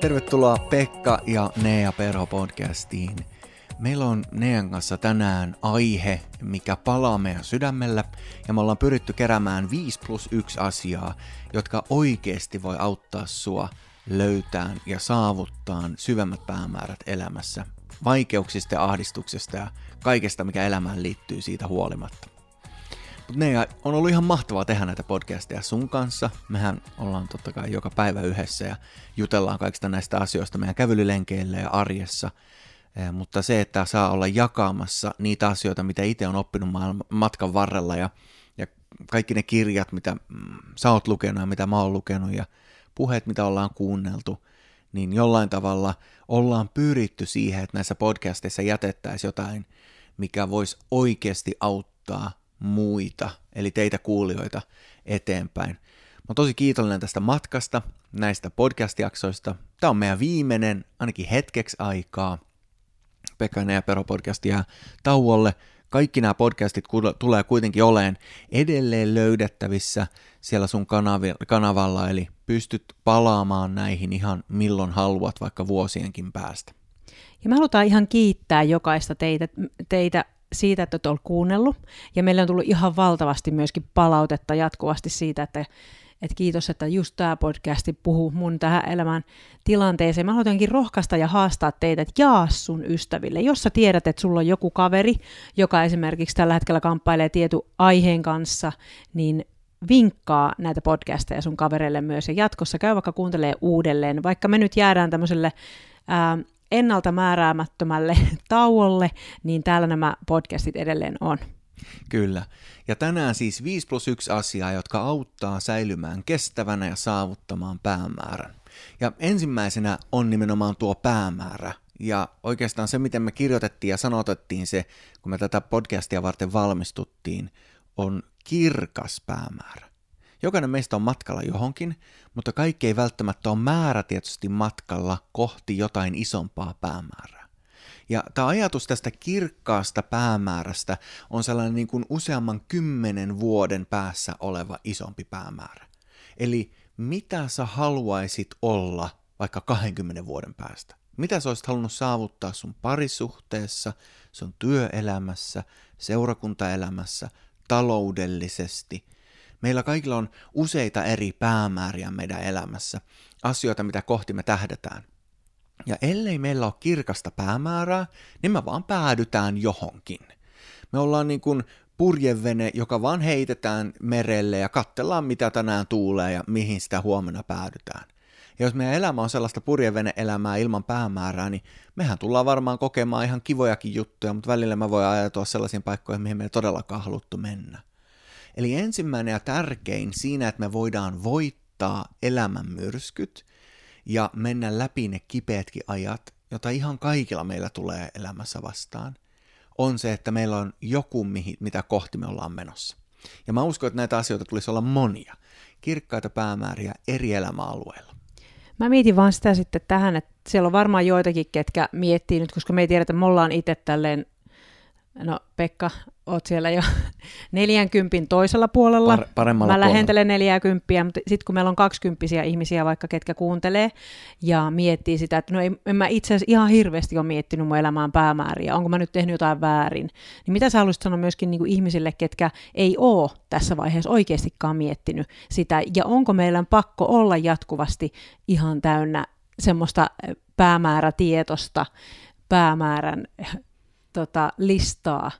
Tervetuloa Pekka ja Nea Perho podcastiin. Meillä on Nean kanssa tänään aihe, mikä palaa meidän sydämellä, ja me ollaan pyritty keräämään 5 plus 1 asiaa, jotka oikeasti voi auttaa sua löytään ja saavuttaa syvemmät päämäärät elämässä, vaikeuksista ja ahdistuksesta ja kaikesta, mikä elämään liittyy siitä huolimatta. Mutta ne on ollut ihan mahtavaa tehdä näitä podcasteja sun kanssa. Mehän ollaan totta kai joka päivä yhdessä ja jutellaan kaikista näistä asioista meidän kävelylenkeillä ja arjessa. Mutta se, että saa olla jakamassa niitä asioita, mitä itse on oppinut matkan varrella ja, ja kaikki ne kirjat, mitä mm, sä oot lukenut ja mitä mä oon lukenut ja puheet, mitä ollaan kuunneltu, niin jollain tavalla ollaan pyritty siihen, että näissä podcasteissa jätettäisiin jotain, mikä voisi oikeasti auttaa muita, eli teitä kuulijoita eteenpäin. Mä oon tosi kiitollinen tästä matkasta, näistä podcast-jaksoista. Tämä on meidän viimeinen, ainakin hetkeksi aikaa. Pekkainen ja Pero podcast jää tauolle. Kaikki nämä podcastit tulee kuitenkin oleen edelleen löydettävissä siellä sun kanavalla, eli pystyt palaamaan näihin ihan milloin haluat, vaikka vuosienkin päästä. Ja me halutaan ihan kiittää jokaista teitä, teitä siitä, että olet kuunnellut. Ja meille on tullut ihan valtavasti myöskin palautetta jatkuvasti siitä, että, että kiitos, että just tämä podcasti puhuu mun tähän elämän tilanteeseen. Mä haluan rohkaista ja haastaa teitä, että jaa sun ystäville. Jos sä tiedät, että sulla on joku kaveri, joka esimerkiksi tällä hetkellä kamppailee tietyn aiheen kanssa, niin vinkkaa näitä podcasteja sun kavereille myös ja jatkossa käy vaikka kuuntelee uudelleen, vaikka me nyt jäädään tämmöiselle ää, ennalta määräämättömälle tauolle, niin täällä nämä podcastit edelleen on. Kyllä. Ja tänään siis 5 plus 1 asiaa, jotka auttaa säilymään kestävänä ja saavuttamaan päämäärän. Ja ensimmäisenä on nimenomaan tuo päämäärä. Ja oikeastaan se, miten me kirjoitettiin ja sanotettiin se, kun me tätä podcastia varten valmistuttiin, on kirkas päämäärä. Jokainen meistä on matkalla johonkin, mutta kaikki ei välttämättä ole määrätietoisesti matkalla kohti jotain isompaa päämäärää. Ja tämä ajatus tästä kirkkaasta päämäärästä on sellainen niin kuin useamman kymmenen vuoden päässä oleva isompi päämäärä. Eli mitä sä haluaisit olla vaikka 20 vuoden päästä? Mitä sä olisit halunnut saavuttaa sun parisuhteessa, sun työelämässä, seurakuntaelämässä, taloudellisesti – Meillä kaikilla on useita eri päämääriä meidän elämässä, asioita, mitä kohti me tähdetään. Ja ellei meillä ole kirkasta päämäärää, niin me vaan päädytään johonkin. Me ollaan niin kuin purjevene, joka vaan heitetään merelle ja katsellaan, mitä tänään tuulee ja mihin sitä huomenna päädytään. Ja jos meidän elämä on sellaista purjevene-elämää ilman päämäärää, niin mehän tullaan varmaan kokemaan ihan kivojakin juttuja, mutta välillä mä voi ajatella sellaisiin paikkoihin, mihin me ei todellakaan haluttu mennä. Eli ensimmäinen ja tärkein siinä, että me voidaan voittaa elämän myrskyt ja mennä läpi ne kipeätkin ajat, jota ihan kaikilla meillä tulee elämässä vastaan, on se, että meillä on joku, mitä kohti me ollaan menossa. Ja mä uskon, että näitä asioita tulisi olla monia, kirkkaita päämääriä eri elämäalueilla. Mä mietin vaan sitä sitten tähän, että siellä on varmaan joitakin, ketkä miettii nyt, koska me ei tiedä, että me ollaan itse tälleen No Pekka, oot siellä jo 40 toisella puolella. Par- paremmalla Mä lähentelen 40, mutta sitten kun meillä on 20 ihmisiä vaikka, ketkä kuuntelee ja miettii sitä, että no ei, en mä itse asiassa ihan hirveästi ole miettinyt mun elämään päämääriä, onko mä nyt tehnyt jotain väärin, niin mitä sä haluaisit sanoa myöskin niin kuin ihmisille, ketkä ei ole tässä vaiheessa oikeastikaan miettinyt sitä, ja onko meillä pakko olla jatkuvasti ihan täynnä semmoista päämäärätietosta, päämäärän tota, listaa,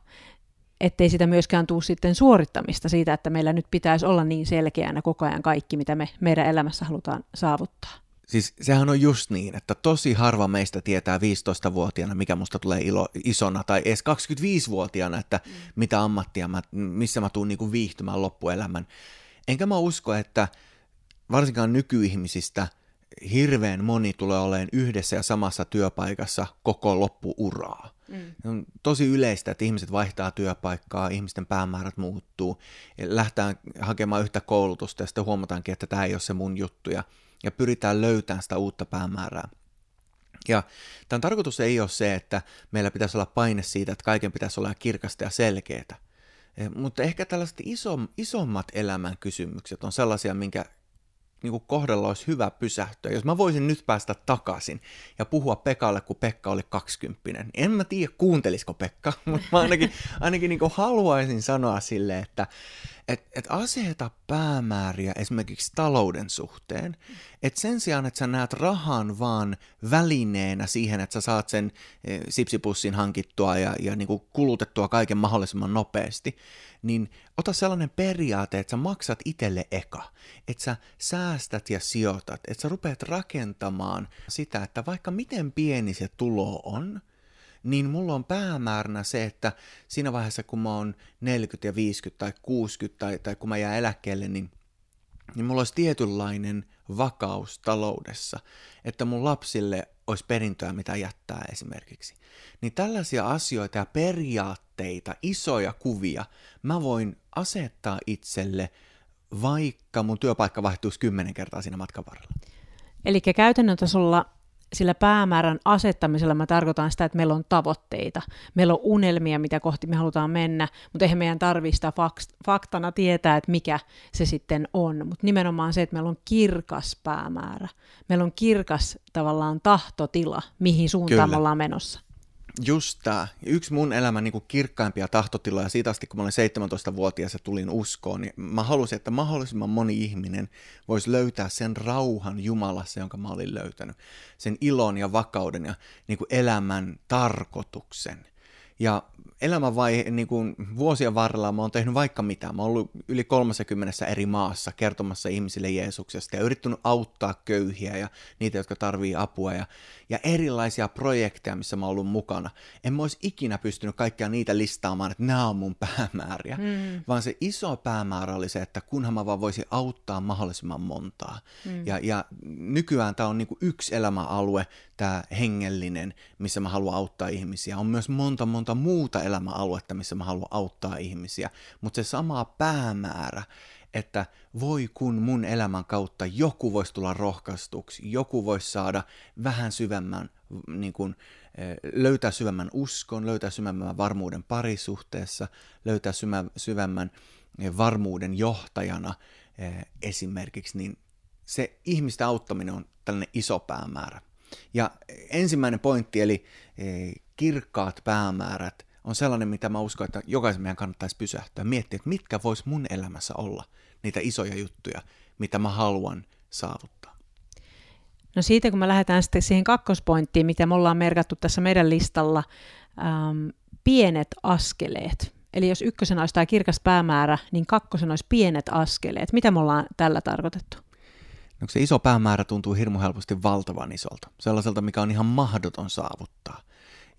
ettei sitä myöskään tule sitten suorittamista siitä, että meillä nyt pitäisi olla niin selkeänä koko ajan kaikki, mitä me meidän elämässä halutaan saavuttaa. Siis sehän on just niin, että tosi harva meistä tietää 15-vuotiaana, mikä musta tulee ilo, isona, tai edes 25-vuotiaana, että mm. mitä ammattia mä, missä mä tuun niinku viihtymään loppuelämän. Enkä mä usko, että varsinkaan nykyihmisistä hirveän moni tulee olemaan yhdessä ja samassa työpaikassa koko loppuuraa. Mm. On tosi yleistä, että ihmiset vaihtaa työpaikkaa, ihmisten päämäärät muuttuu, lähtään hakemaan yhtä koulutusta ja sitten huomataankin, että tämä ei ole se mun juttu ja, ja pyritään löytämään sitä uutta päämäärää. Ja tämän tarkoitus ei ole se, että meillä pitäisi olla paine siitä, että kaiken pitäisi olla kirkasta ja selkeää. E, mutta ehkä tällaiset iso, isommat elämän kysymykset on sellaisia, minkä niin kuin kohdalla olisi hyvä pysähtyä. Jos mä voisin nyt päästä takaisin ja puhua Pekalle, kun Pekka oli 20, niin en mä tiedä kuuntelisiko Pekka, mutta mä ainakin, ainakin niin kuin haluaisin sanoa sille, että et, et aseta päämääriä esimerkiksi talouden suhteen, että sen sijaan, että sä näet rahan vaan välineenä siihen, että sä saat sen e, sipsipussin hankittua ja, ja niin kuin kulutettua kaiken mahdollisimman nopeasti, niin ota sellainen periaate, että sä maksat itselle eka, että sä säästät ja sijoitat, että sä rupeat rakentamaan sitä, että vaikka miten pieni se tulo on, niin mulla on päämääränä se, että siinä vaiheessa kun mä oon 40 ja 50 tai 60 tai, tai kun mä jään eläkkeelle, niin, niin mulla olisi tietynlainen vakaus taloudessa, että mun lapsille olisi perintöä, mitä jättää esimerkiksi. Niin tällaisia asioita ja periaatteita, isoja kuvia, mä voin asettaa itselle, vaikka mun työpaikka vaihtuisi kymmenen kertaa siinä matkan varrella. Eli käytännön tasolla sillä päämäärän asettamisella mä tarkoitan sitä, että meillä on tavoitteita, meillä on unelmia, mitä kohti me halutaan mennä, mutta eihän meidän tarvitse sitä faktana tietää, että mikä se sitten on, mutta nimenomaan se, että meillä on kirkas päämäärä, meillä on kirkas tavallaan tahtotila, mihin suuntaan Kyllä. me ollaan menossa. Just tämä. Yksi mun elämän niin kirkkaimpia tahtotiloja siitä asti, kun mä olin 17-vuotias ja tulin uskoon, niin mä halusin, että mahdollisimman moni ihminen voisi löytää sen rauhan Jumalassa, jonka mä olin löytänyt. Sen ilon ja vakauden ja niin elämän tarkoituksen. Ja elämänvaihe, niin kuin vuosien varrella mä oon tehnyt vaikka mitä. Mä oon ollut yli 30 eri maassa kertomassa ihmisille Jeesuksesta ja yrittänyt auttaa köyhiä ja niitä, jotka tarvii apua ja, ja erilaisia projekteja, missä mä oon ollut mukana. En mä olisi ikinä pystynyt kaikkia niitä listaamaan, että nämä on mun päämääriä, mm. vaan se iso päämäärä oli se, että kunhan mä vaan voisin auttaa mahdollisimman montaa. Mm. Ja, ja nykyään tämä on niin kuin yksi elämäalue, tämä hengellinen, missä mä haluan auttaa ihmisiä. On myös monta monta muuta elämäaluetta, missä mä haluan auttaa ihmisiä, mutta se sama päämäärä, että voi kun mun elämän kautta joku voisi tulla rohkaistuksi, joku voisi saada vähän syvemmän, niin kuin, eh, löytää syvemmän uskon, löytää syvemmän varmuuden parisuhteessa, löytää syvemmän eh, varmuuden johtajana eh, esimerkiksi, niin se ihmistä auttaminen on tällainen iso päämäärä. Ja ensimmäinen pointti, eli kirkkaat päämäärät, on sellainen, mitä mä uskon, että jokaisen meidän kannattaisi pysähtyä, miettiä, että mitkä vois mun elämässä olla niitä isoja juttuja, mitä mä haluan saavuttaa. No siitä, kun me lähdetään sitten siihen kakkospointtiin, mitä me ollaan merkattu tässä meidän listalla, ähm, pienet askeleet. Eli jos ykkösen olisi tämä kirkas päämäärä, niin kakkosen olisi pienet askeleet. Mitä me ollaan tällä tarkoitettu? No, se iso päämäärä tuntuu hirmu helposti valtavan isolta, sellaiselta, mikä on ihan mahdoton saavuttaa.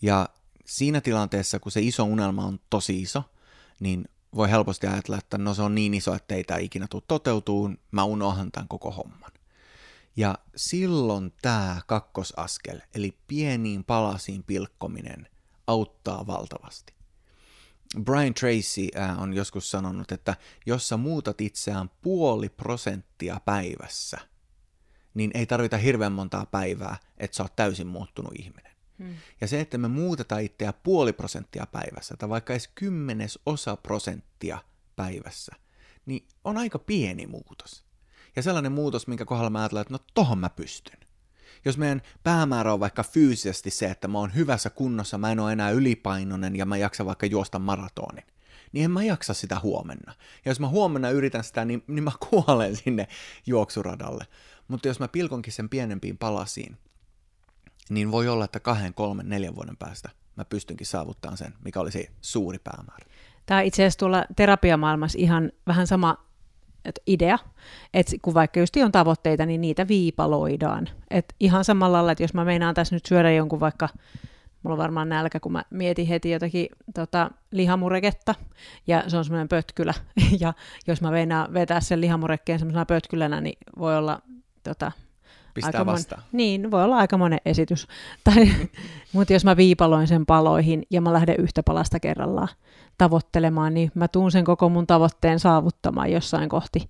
Ja siinä tilanteessa, kun se iso unelma on tosi iso, niin voi helposti ajatella, että no se on niin iso, että ei tämä ikinä tule toteutuun, mä unohan tämän koko homman. Ja silloin tämä kakkosaskel, eli pieniin palasiin pilkkominen, auttaa valtavasti. Brian Tracy äh, on joskus sanonut, että jos sä muutat itseään puoli prosenttia päivässä, niin ei tarvita hirveän montaa päivää, että sä oot täysin muuttunut ihminen. Hmm. Ja se, että me muutetaan itseä puoli prosenttia päivässä tai vaikka edes kymmenes osa prosenttia päivässä, niin on aika pieni muutos. Ja sellainen muutos, minkä kohdalla mä ajattelen, että no tohon mä pystyn. Jos meidän päämäärä on vaikka fyysisesti se, että mä oon hyvässä kunnossa, mä en ole enää ylipainoinen ja mä jaksan vaikka juosta maratonin, niin en mä jaksa sitä huomenna. Ja jos mä huomenna yritän sitä, niin, niin mä kuolen sinne juoksuradalle. Mutta jos mä pilkonkin sen pienempiin palasiin, niin voi olla, että kahden, kolmen, neljän vuoden päästä mä pystynkin saavuttamaan sen, mikä oli se suuri päämäärä. Tämä itse asiassa tuolla terapiamaailmassa ihan vähän sama idea, että kun vaikka just on tavoitteita, niin niitä viipaloidaan. Et ihan samalla lailla, että jos mä meinaan tässä nyt syödä jonkun vaikka, mulla on varmaan nälkä, kun mä mietin heti jotakin tota, lihamureketta, ja se on semmoinen pötkylä, ja jos mä meinaan vetää sen lihamurekkeen semmoisena pötkylänä, niin voi olla tota, Pistää aika vastaan. Mon, niin, voi olla aika monen esitys. Tai, mutta jos mä viipaloin sen paloihin ja mä lähden yhtä palasta kerrallaan tavoittelemaan, niin mä tuun sen koko mun tavoitteen saavuttamaan jossain kohti.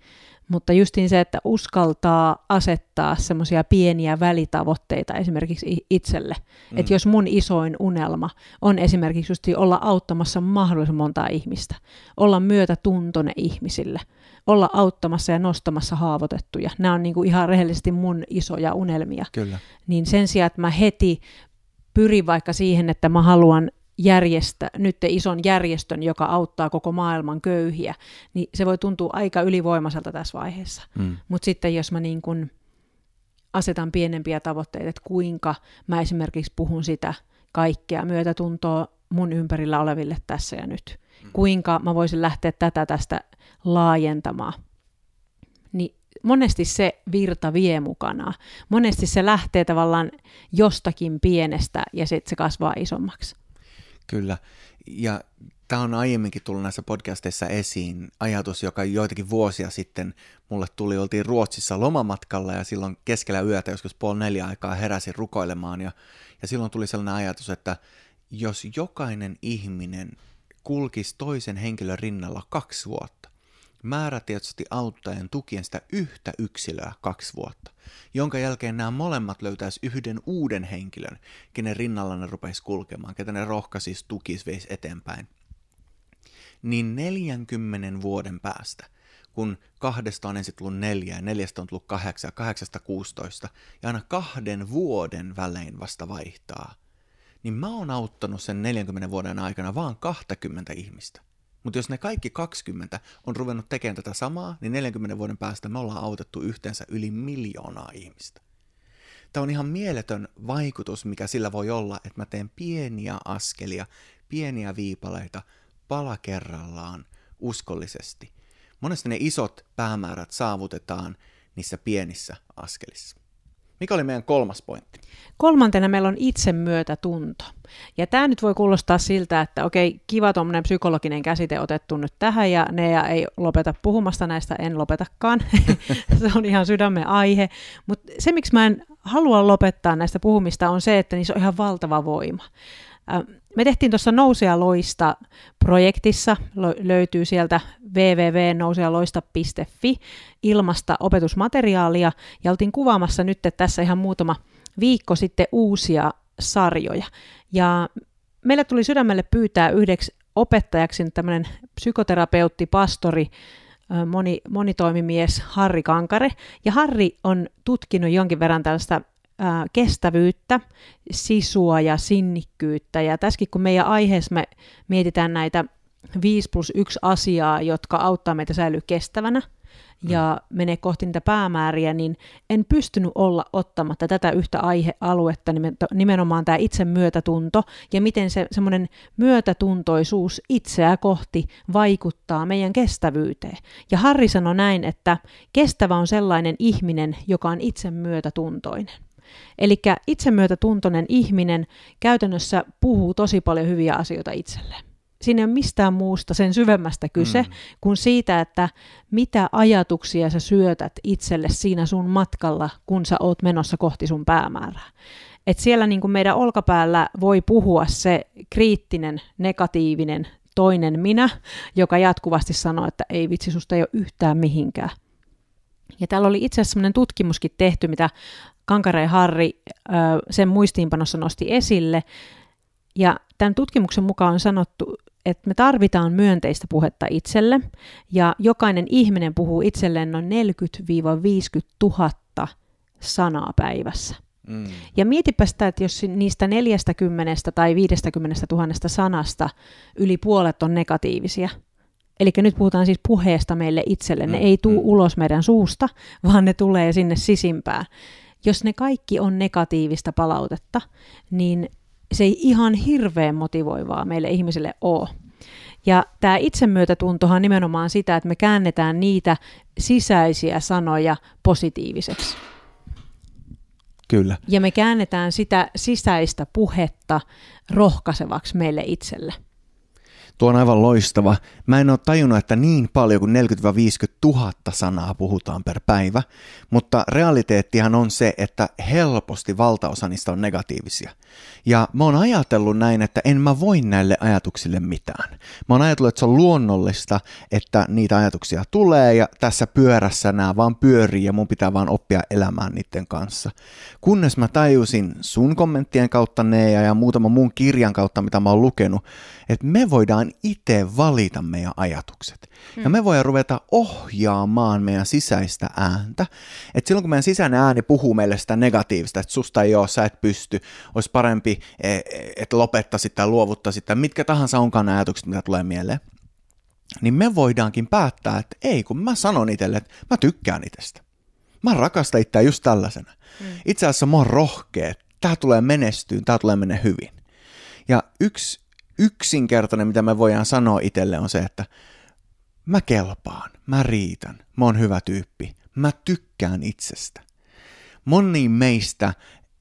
Mutta justiin se, että uskaltaa asettaa semmoisia pieniä välitavoitteita esimerkiksi itselle. Mm. Että jos mun isoin unelma on esimerkiksi just olla auttamassa mahdollisimman montaa ihmistä, olla myötätuntone ihmisille, olla auttamassa ja nostamassa haavoitettuja. Nämä on niinku ihan rehellisesti mun isoja unelmia. Kyllä. Niin sen sijaan, että mä heti pyrin vaikka siihen, että mä haluan järjestä, nyt ison järjestön, joka auttaa koko maailman köyhiä, niin se voi tuntua aika ylivoimaiselta tässä vaiheessa. Mm. Mutta sitten jos mä niin kun asetan pienempiä tavoitteita, että kuinka mä esimerkiksi puhun sitä kaikkea myötätuntoa mun ympärillä oleville tässä ja nyt, mm. kuinka mä voisin lähteä tätä tästä laajentamaan, niin monesti se virta vie mukana. Monesti se lähtee tavallaan jostakin pienestä ja sitten se kasvaa isommaksi. Kyllä. Ja tämä on aiemminkin tullut näissä podcasteissa esiin ajatus, joka joitakin vuosia sitten mulle tuli. Oltiin Ruotsissa lomamatkalla ja silloin keskellä yötä, joskus puoli neljä aikaa heräsin rukoilemaan. Ja, ja silloin tuli sellainen ajatus, että jos jokainen ihminen kulkisi toisen henkilön rinnalla kaksi vuotta, määrätietoisesti auttaen tukien sitä yhtä yksilöä kaksi vuotta, jonka jälkeen nämä molemmat löytäisi yhden uuden henkilön, kenen rinnalla ne rupeisi kulkemaan, ketä ne rohkaisis, tukis, veisi eteenpäin. Niin 40 vuoden päästä, kun kahdesta on ensin tullut neljä ja neljästä on tullut kahdeksan ja kahdeksasta kuustoista, ja aina kahden vuoden välein vasta vaihtaa, niin mä oon auttanut sen 40 vuoden aikana vaan 20 ihmistä. Mutta jos ne kaikki 20 on ruvennut tekemään tätä samaa, niin 40 vuoden päästä me ollaan autettu yhteensä yli miljoonaa ihmistä. Tämä on ihan mieletön vaikutus, mikä sillä voi olla, että mä teen pieniä askelia, pieniä viipaleita, pala kerrallaan, uskollisesti. Monesti ne isot päämäärät saavutetaan niissä pienissä askelissa. Mikä oli meidän kolmas pointti? Kolmantena meillä on itsemyötätunto. Ja tämä nyt voi kuulostaa siltä, että okei, kiva tuommoinen psykologinen käsite otettu nyt tähän ja ne ja ei lopeta puhumasta näistä, en lopetakaan. se on ihan sydämen aihe. Mutta se, miksi mä en halua lopettaa näistä puhumista, on se, että niissä on ihan valtava voima. Me tehtiin tuossa Nousea Loista projektissa, löytyy sieltä www.nousealoista.fi ilmasta opetusmateriaalia, ja oltiin kuvaamassa nyt tässä ihan muutama viikko sitten uusia sarjoja. Ja meille tuli sydämelle pyytää yhdeksi opettajaksi tämmöinen psykoterapeutti, pastori, moni, monitoimimies Harri Kankare. Ja Harri on tutkinut jonkin verran tällaista kestävyyttä, sisua ja sinnikkyyttä. Ja tässäkin kun meidän aiheessa me mietitään näitä 5 plus 1 asiaa, jotka auttaa meitä säilyä kestävänä ja mm. menee kohti niitä päämääriä, niin en pystynyt olla ottamatta tätä yhtä aihealuetta, nimenomaan tämä itse myötätunto ja miten se semmoinen myötätuntoisuus itseä kohti vaikuttaa meidän kestävyyteen. Ja Harri sanoi näin, että kestävä on sellainen ihminen, joka on itse myötätuntoinen. Eli itsemyötätuntoinen ihminen käytännössä puhuu tosi paljon hyviä asioita itselleen. Siinä ei ole mistään muusta sen syvemmästä kyse mm. kuin siitä, että mitä ajatuksia sä syötät itselle siinä sun matkalla, kun sä oot menossa kohti sun päämäärää. Et siellä niin kuin meidän olkapäällä voi puhua se kriittinen, negatiivinen toinen minä, joka jatkuvasti sanoo, että ei vitsi, susta ei ole yhtään mihinkään. Ja täällä oli itse asiassa sellainen tutkimuskin tehty, mitä Kankareen Harri sen muistiinpanossa nosti esille. Ja tämän tutkimuksen mukaan on sanottu, että me tarvitaan myönteistä puhetta itselle, ja jokainen ihminen puhuu itselleen noin 40-50 000 sanaa päivässä. Mm. Ja mietipä sitä, että jos niistä 40 tai 50 000 sanasta yli puolet on negatiivisia, Eli nyt puhutaan siis puheesta meille itselle. Ne mm. ei tule mm. ulos meidän suusta, vaan ne tulee sinne sisimpään jos ne kaikki on negatiivista palautetta, niin se ei ihan hirveän motivoivaa meille ihmisille ole. Ja tämä itsemyötätuntohan nimenomaan sitä, että me käännetään niitä sisäisiä sanoja positiiviseksi. Kyllä. Ja me käännetään sitä sisäistä puhetta rohkaisevaksi meille itselle. Tuo on aivan loistava. Mä en ole tajunnut, että niin paljon kuin 40-50 000 sanaa puhutaan per päivä, mutta realiteettihan on se, että helposti valtaosa niistä on negatiivisia. Ja mä oon ajatellut näin, että en mä voi näille ajatuksille mitään. Mä oon ajatellut, että se on luonnollista, että niitä ajatuksia tulee ja tässä pyörässä nämä vaan pyörii ja mun pitää vaan oppia elämään niiden kanssa. Kunnes mä tajusin sun kommenttien kautta ne ja, muutaman muun kirjan kautta, mitä mä oon lukenut, että me voidaan itse valita meidän ajatukset. Hmm. Ja me voidaan ruveta ohjaamaan meidän sisäistä ääntä. Että silloin kun meidän sisäinen ääni puhuu meille sitä negatiivista, että susta ei ole, sä et pysty, olisi parempi, e, että lopettaisit tai luovuttaisit tai mitkä tahansa onkaan ne ajatukset, mitä tulee mieleen, niin me voidaankin päättää, että ei, kun mä sanon itselle, että mä tykkään itsestä. Mä rakastan itseä just tällaisena. Hmm. Itse asiassa mä oon rohkea, tää tulee menestyyn, tää tulee mennä hyvin. Ja yksi yksinkertainen, mitä me voidaan sanoa itselle, on se, että mä kelpaan, mä riitän, mä oon hyvä tyyppi, mä tykkään itsestä. Moni meistä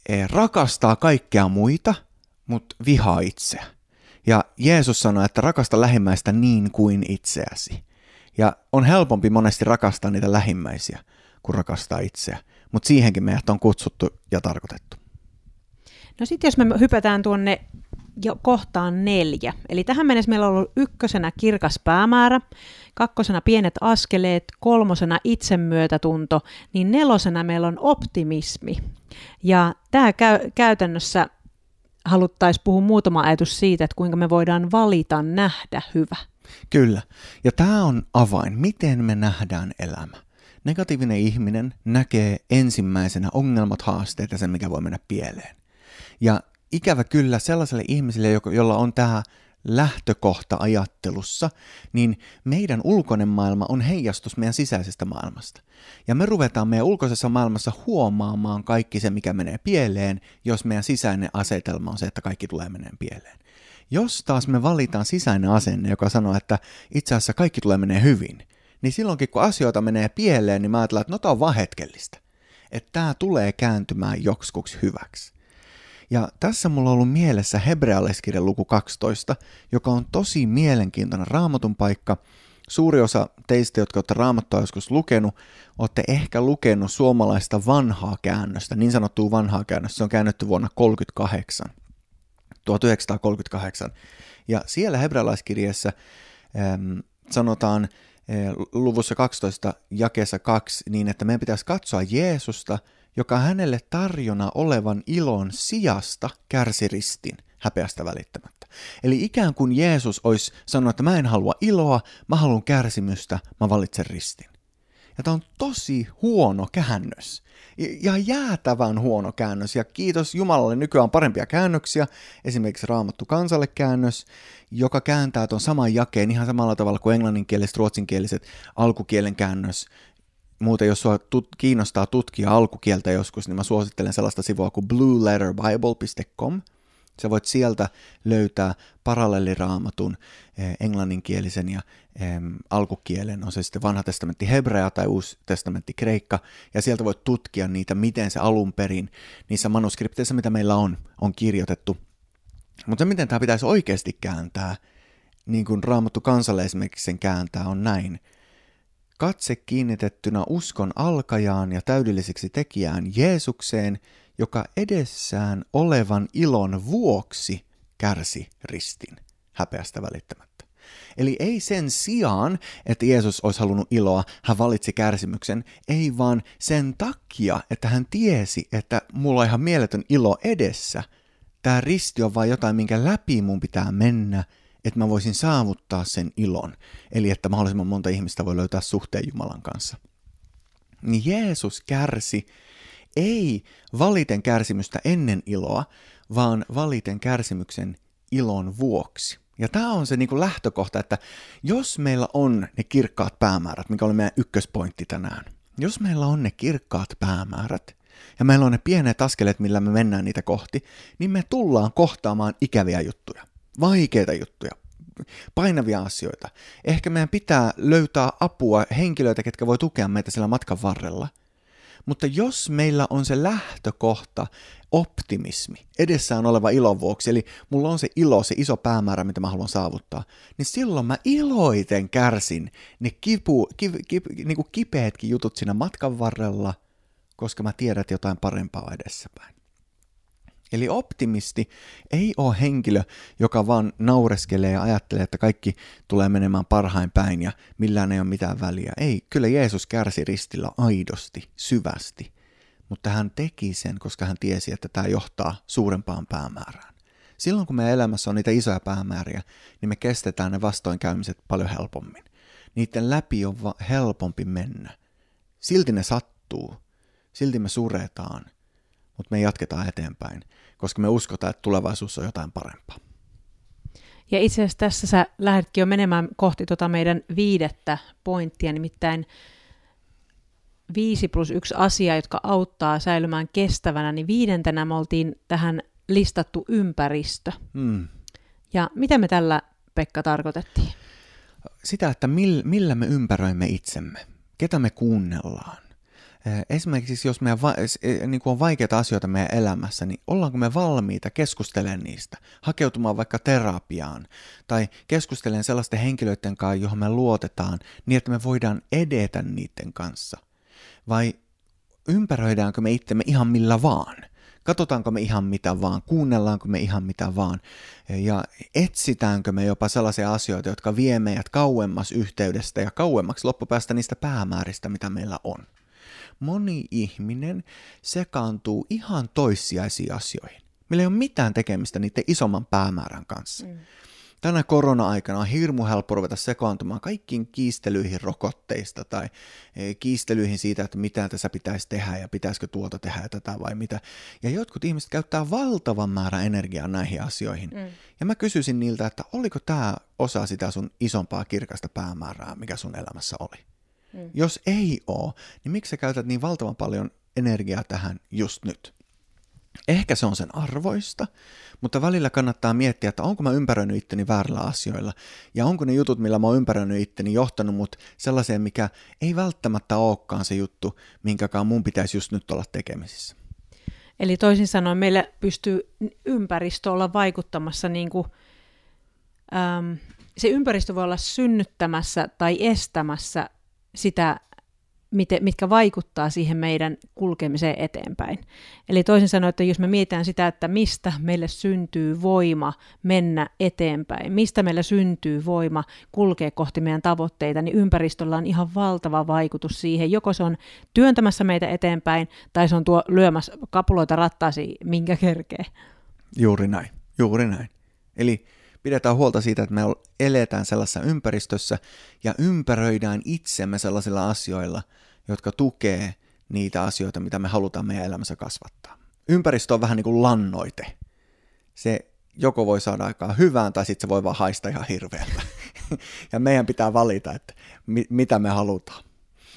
eh, rakastaa kaikkea muita, mutta vihaa itseä. Ja Jeesus sanoi, että rakasta lähimmäistä niin kuin itseäsi. Ja on helpompi monesti rakastaa niitä lähimmäisiä kuin rakastaa itseä. Mutta siihenkin meidät on kutsuttu ja tarkoitettu. No sitten jos me hypätään tuonne jo kohtaan neljä. Eli tähän mennessä meillä on ollut ykkösenä kirkas päämäärä, kakkosena pienet askeleet, kolmosena itsemyötätunto, niin nelosena meillä on optimismi. Ja tämä käy, käytännössä haluttaisiin puhua muutama ajatus siitä, että kuinka me voidaan valita nähdä hyvä. Kyllä. Ja tämä on avain, miten me nähdään elämä. Negatiivinen ihminen näkee ensimmäisenä ongelmat, haasteet ja sen, mikä voi mennä pieleen. Ja ikävä kyllä sellaiselle ihmiselle, jolla on tämä lähtökohta ajattelussa, niin meidän ulkoinen maailma on heijastus meidän sisäisestä maailmasta. Ja me ruvetaan meidän ulkoisessa maailmassa huomaamaan kaikki se, mikä menee pieleen, jos meidän sisäinen asetelma on se, että kaikki tulee meneen pieleen. Jos taas me valitaan sisäinen asenne, joka sanoo, että itse asiassa kaikki tulee menee hyvin, niin silloinkin kun asioita menee pieleen, niin mä ajattelen, että no tämä on vaan hetkellistä. Että tämä tulee kääntymään joksikuksi hyväksi. Ja tässä mulla on ollut mielessä hebrealaiskirjan luku 12, joka on tosi mielenkiintoinen raamatun paikka. Suuri osa teistä, jotka olette raamattua joskus lukenut, olette ehkä lukenut suomalaista vanhaa käännöstä, niin sanottua vanhaa käännöstä. Se on käännetty vuonna 1938, 1938. Ja siellä hebrealaiskirjassa ähm, sanotaan äh, luvussa 12 jakeessa 2 niin, että meidän pitäisi katsoa Jeesusta – joka hänelle tarjona olevan ilon sijasta kärsi ristin häpeästä välittämättä. Eli ikään kuin Jeesus olisi sanonut, että mä en halua iloa, mä haluan kärsimystä, mä valitsen ristin. Ja tämä on tosi huono käännös. Ja jäätävän huono käännös. Ja kiitos Jumalalle, nykyään parempia käännöksiä. Esimerkiksi Raamattu kansalle käännös, joka kääntää tuon saman jakeen ihan samalla tavalla kuin englanninkieliset, ruotsinkieliset alkukielen käännös Muuten, jos sua tut- kiinnostaa tutkia alkukieltä joskus, niin mä suosittelen sellaista sivua kuin blueletterbible.com. Sä voit sieltä löytää paralleliraamatun eh, englanninkielisen ja eh, alkukielen, on se sitten vanha testamentti hebrea tai uusi testamentti kreikka, ja sieltä voit tutkia niitä, miten se alun perin niissä manuskripteissa, mitä meillä on, on kirjoitettu. Mutta se, miten tämä pitäisi oikeasti kääntää, niin kuin Raamattu kansalle esimerkiksi sen kääntää, on näin – katse kiinnitettynä uskon alkajaan ja täydelliseksi tekijään Jeesukseen, joka edessään olevan ilon vuoksi kärsi ristin häpeästä välittämättä. Eli ei sen sijaan, että Jeesus olisi halunnut iloa, hän valitsi kärsimyksen, ei vaan sen takia, että hän tiesi, että mulla on ihan mieletön ilo edessä. Tämä risti on vain jotain, minkä läpi mun pitää mennä, että mä voisin saavuttaa sen ilon, eli että mahdollisimman monta ihmistä voi löytää suhteen Jumalan kanssa. Niin Jeesus kärsi ei valiten kärsimystä ennen iloa, vaan valiten kärsimyksen ilon vuoksi. Ja tämä on se niin kuin lähtökohta, että jos meillä on ne kirkkaat päämäärät, mikä oli meidän ykköspointti tänään, jos meillä on ne kirkkaat päämäärät, ja meillä on ne pienet askeleet, millä me mennään niitä kohti, niin me tullaan kohtaamaan ikäviä juttuja vaikeita juttuja, painavia asioita. Ehkä meidän pitää löytää apua, henkilöitä, ketkä voi tukea meitä sillä matkan varrella. Mutta jos meillä on se lähtökohta, optimismi, edessään oleva ilon vuoksi, eli mulla on se ilo, se iso päämäärä, mitä mä haluan saavuttaa, niin silloin mä iloiten kärsin ne kipu, ki, ki, niin kuin kipeätkin jutut siinä matkan varrella, koska mä tiedän, että jotain parempaa edessäpäin. Eli optimisti ei ole henkilö, joka vaan naureskelee ja ajattelee, että kaikki tulee menemään parhain päin ja millään ei ole mitään väliä. Ei, kyllä Jeesus kärsi ristillä aidosti, syvästi, mutta hän teki sen, koska hän tiesi, että tämä johtaa suurempaan päämäärään. Silloin kun meidän elämässä on niitä isoja päämääriä, niin me kestetään ne vastoinkäymiset paljon helpommin. Niiden läpi on va- helpompi mennä. Silti ne sattuu, silti me suretaan, mutta me jatketaan eteenpäin koska me uskotaan, että tulevaisuus on jotain parempaa. Ja itse asiassa tässä sä lähdetkin jo menemään kohti tota meidän viidettä pointtia, nimittäin 5 plus 1 asia, jotka auttaa säilymään kestävänä, niin viidentenä me oltiin tähän listattu ympäristö. Mm. Ja mitä me tällä, Pekka, tarkoitettiin? Sitä, että millä me ympäröimme itsemme, ketä me kuunnellaan, esimerkiksi jos meidän va- eh, niin kuin on vaikeita asioita meidän elämässä, niin ollaanko me valmiita keskustelemaan niistä, hakeutumaan vaikka terapiaan tai keskustelemaan sellaisten henkilöiden kanssa, johon me luotetaan, niin että me voidaan edetä niiden kanssa? Vai ympäröidäänkö me itsemme ihan millä vaan? Katsotaanko me ihan mitä vaan, kuunnellaanko me ihan mitä vaan ja etsitäänkö me jopa sellaisia asioita, jotka vie meidät kauemmas yhteydestä ja kauemmaksi loppupäästä niistä päämääristä, mitä meillä on moni ihminen sekaantuu ihan toissijaisiin asioihin. Meillä ei ole mitään tekemistä niiden isomman päämäärän kanssa. Mm. Tänä korona-aikana on hirmu helppo ruveta sekaantumaan kaikkiin kiistelyihin rokotteista tai e, kiistelyihin siitä, että mitä tässä pitäisi tehdä ja pitäisikö tuota tehdä ja tätä vai mitä. Ja jotkut ihmiset käyttää valtavan määrän energiaa näihin asioihin. Mm. Ja mä kysyisin niiltä, että oliko tämä osa sitä sun isompaa kirkasta päämäärää, mikä sun elämässä oli? Mm. Jos ei ole, niin miksi sä käytät niin valtavan paljon energiaa tähän just nyt? Ehkä se on sen arvoista, mutta välillä kannattaa miettiä, että onko mä ympäröinyt itteni väärillä asioilla, ja onko ne jutut, millä mä oon ympäröinyt itteni, johtanut mut sellaiseen, mikä ei välttämättä olekaan se juttu, minkäkaan mun pitäisi just nyt olla tekemisissä. Eli toisin sanoen meillä pystyy ympäristö olla vaikuttamassa niin kuin, äm, se ympäristö voi olla synnyttämässä tai estämässä sitä, mitkä vaikuttaa siihen meidän kulkemiseen eteenpäin. Eli toisin sanoen, että jos me mietitään sitä, että mistä meille syntyy voima mennä eteenpäin, mistä meillä syntyy voima kulkea kohti meidän tavoitteita, niin ympäristöllä on ihan valtava vaikutus siihen. Joko se on työntämässä meitä eteenpäin, tai se on tuo lyömässä kapuloita rattaasi, minkä kerkee. Juuri näin, juuri näin. Eli pidetään huolta siitä, että me eletään sellaisessa ympäristössä ja ympäröidään itsemme sellaisilla asioilla, jotka tukee niitä asioita, mitä me halutaan meidän elämässä kasvattaa. Ympäristö on vähän niin kuin lannoite. Se joko voi saada aikaa hyvään tai sitten se voi vaan haista ihan hirveältä. ja meidän pitää valita, että mi- mitä me halutaan.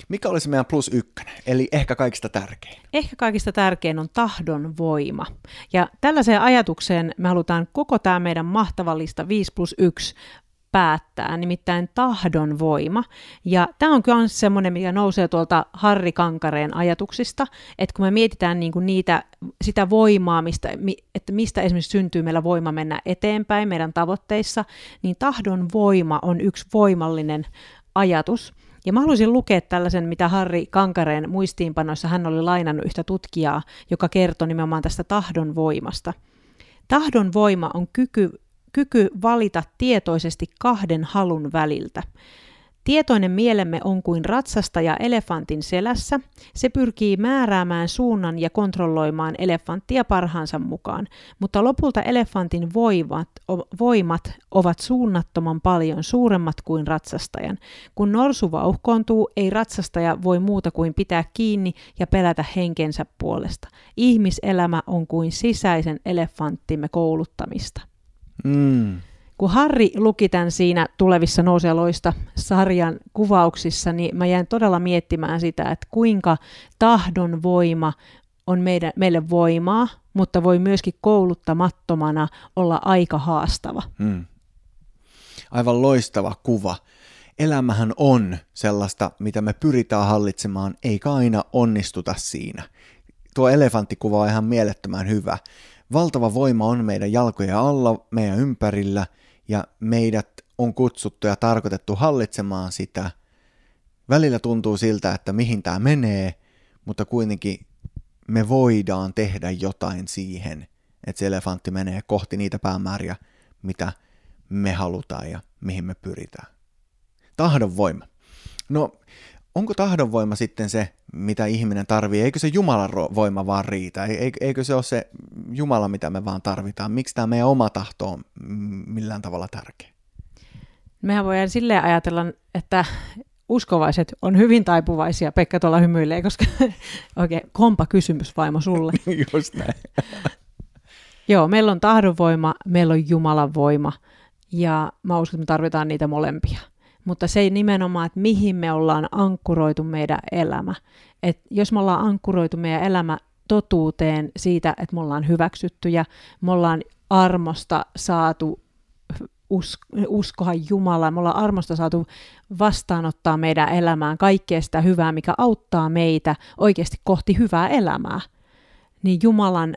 Mikä olisi meidän plus ykkönen, eli ehkä kaikista tärkein? Ehkä kaikista tärkein on tahdon voima. Ja tällaiseen ajatukseen me halutaan koko tämä meidän mahtava lista 5 plus 1 päättää, nimittäin tahdon voima. Ja tämä on myös semmoinen, mikä nousee tuolta Harri Kankareen ajatuksista, että kun me mietitään niinku niitä, sitä voimaa, mistä, että mistä esimerkiksi syntyy meillä voima mennä eteenpäin meidän tavoitteissa, niin tahdon voima on yksi voimallinen ajatus. Ja mä haluaisin lukea tällaisen, mitä Harri Kankareen muistiinpanoissa hän oli lainannut yhtä tutkijaa, joka kertoi nimenomaan tästä tahdon voimasta. Tahdon voima on kyky, kyky valita tietoisesti kahden halun väliltä. Tietoinen mielemme on kuin ratsastaja elefantin selässä. Se pyrkii määräämään suunnan ja kontrolloimaan elefanttia parhaansa mukaan, mutta lopulta elefantin voimat, voimat ovat suunnattoman paljon suuremmat kuin ratsastajan. Kun norsu vauhkoontuu, ei ratsastaja voi muuta kuin pitää kiinni ja pelätä henkensä puolesta. Ihmiselämä on kuin sisäisen elefanttimme kouluttamista. Mm kun Harri luki tämän siinä tulevissa nouseloista sarjan kuvauksissa, niin mä jäin todella miettimään sitä, että kuinka tahdon voima on meidän, meille voimaa, mutta voi myöskin kouluttamattomana olla aika haastava. Hmm. Aivan loistava kuva. elämähän on sellaista, mitä me pyritään hallitsemaan, eikä aina onnistuta siinä. Tuo elefanttikuva on ihan mielettömän hyvä. Valtava voima on meidän jalkojen alla, meidän ympärillä, ja meidät on kutsuttu ja tarkoitettu hallitsemaan sitä. Välillä tuntuu siltä, että mihin tämä menee, mutta kuitenkin me voidaan tehdä jotain siihen, että se elefantti menee kohti niitä päämääriä, mitä me halutaan ja mihin me pyritään. Tahdonvoima. No, onko tahdonvoima sitten se, mitä ihminen tarvii? Eikö se Jumalan voima vaan riitä? Eikö se ole se Jumala, mitä me vaan tarvitaan? Miksi tämä meidän oma tahto on millään tavalla tärkeä? Mehän voidaan silleen ajatella, että uskovaiset on hyvin taipuvaisia. Pekka tuolla hymyilee, koska oikein kompa kysymys vaimo sulle. Just näin. Joo, meillä on tahdonvoima, meillä on Jumalan voima ja mä uskon, että me tarvitaan niitä molempia. Mutta se ei nimenomaan, että mihin me ollaan ankkuroitu meidän elämä. Et jos me ollaan ankkuroitu meidän elämä totuuteen siitä, että me ollaan hyväksyttyjä, me ollaan armosta saatu uskoa Jumalaa, me ollaan armosta saatu vastaanottaa meidän elämään kaikkea sitä hyvää, mikä auttaa meitä oikeasti kohti hyvää elämää, niin Jumalan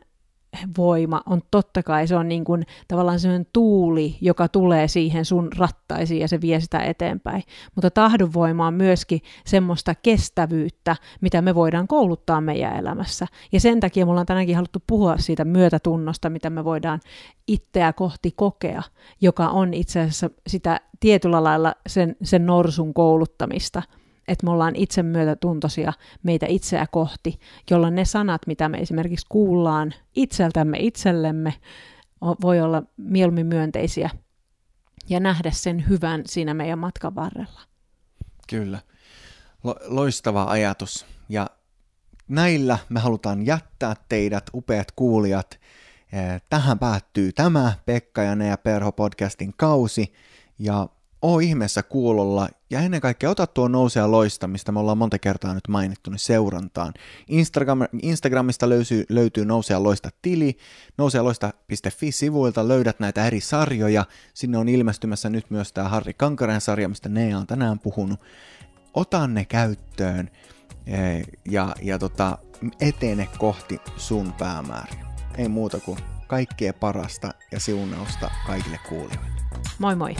voima on totta kai, se on niin kuin tavallaan sellainen tuuli, joka tulee siihen sun rattaisiin ja se vie sitä eteenpäin. Mutta tahdonvoima on myöskin semmoista kestävyyttä, mitä me voidaan kouluttaa meidän elämässä. Ja sen takia mulla on tänäänkin haluttu puhua siitä myötätunnosta, mitä me voidaan itseä kohti kokea, joka on itse asiassa sitä tietyllä lailla sen, sen norsun kouluttamista – että me ollaan itse myötätuntoisia meitä itseä kohti, jolloin ne sanat, mitä me esimerkiksi kuullaan itseltämme itsellemme, voi olla mieluummin myönteisiä ja nähdä sen hyvän siinä meidän matkan varrella. Kyllä. Lo- loistava ajatus. Ja näillä me halutaan jättää teidät, upeat kuulijat. Tähän päättyy tämä Pekka ja Nea Perho podcastin kausi. Ja oo ihmeessä kuulolla ja ennen kaikkea ota tuo nousea loista, mistä me ollaan monta kertaa nyt mainittu, niin seurantaan. Instagram, Instagramista löytyy, löytyy nousea loista tili, nousealoista.fi-sivuilta löydät näitä eri sarjoja. Sinne on ilmestymässä nyt myös tämä Harri Kankaren sarja, mistä Nea on tänään puhunut. Ota ne käyttöön eh, ja, ja tota, etene kohti sun päämääriä. Ei muuta kuin kaikkea parasta ja siunausta kaikille kuulijoille. Moi moi!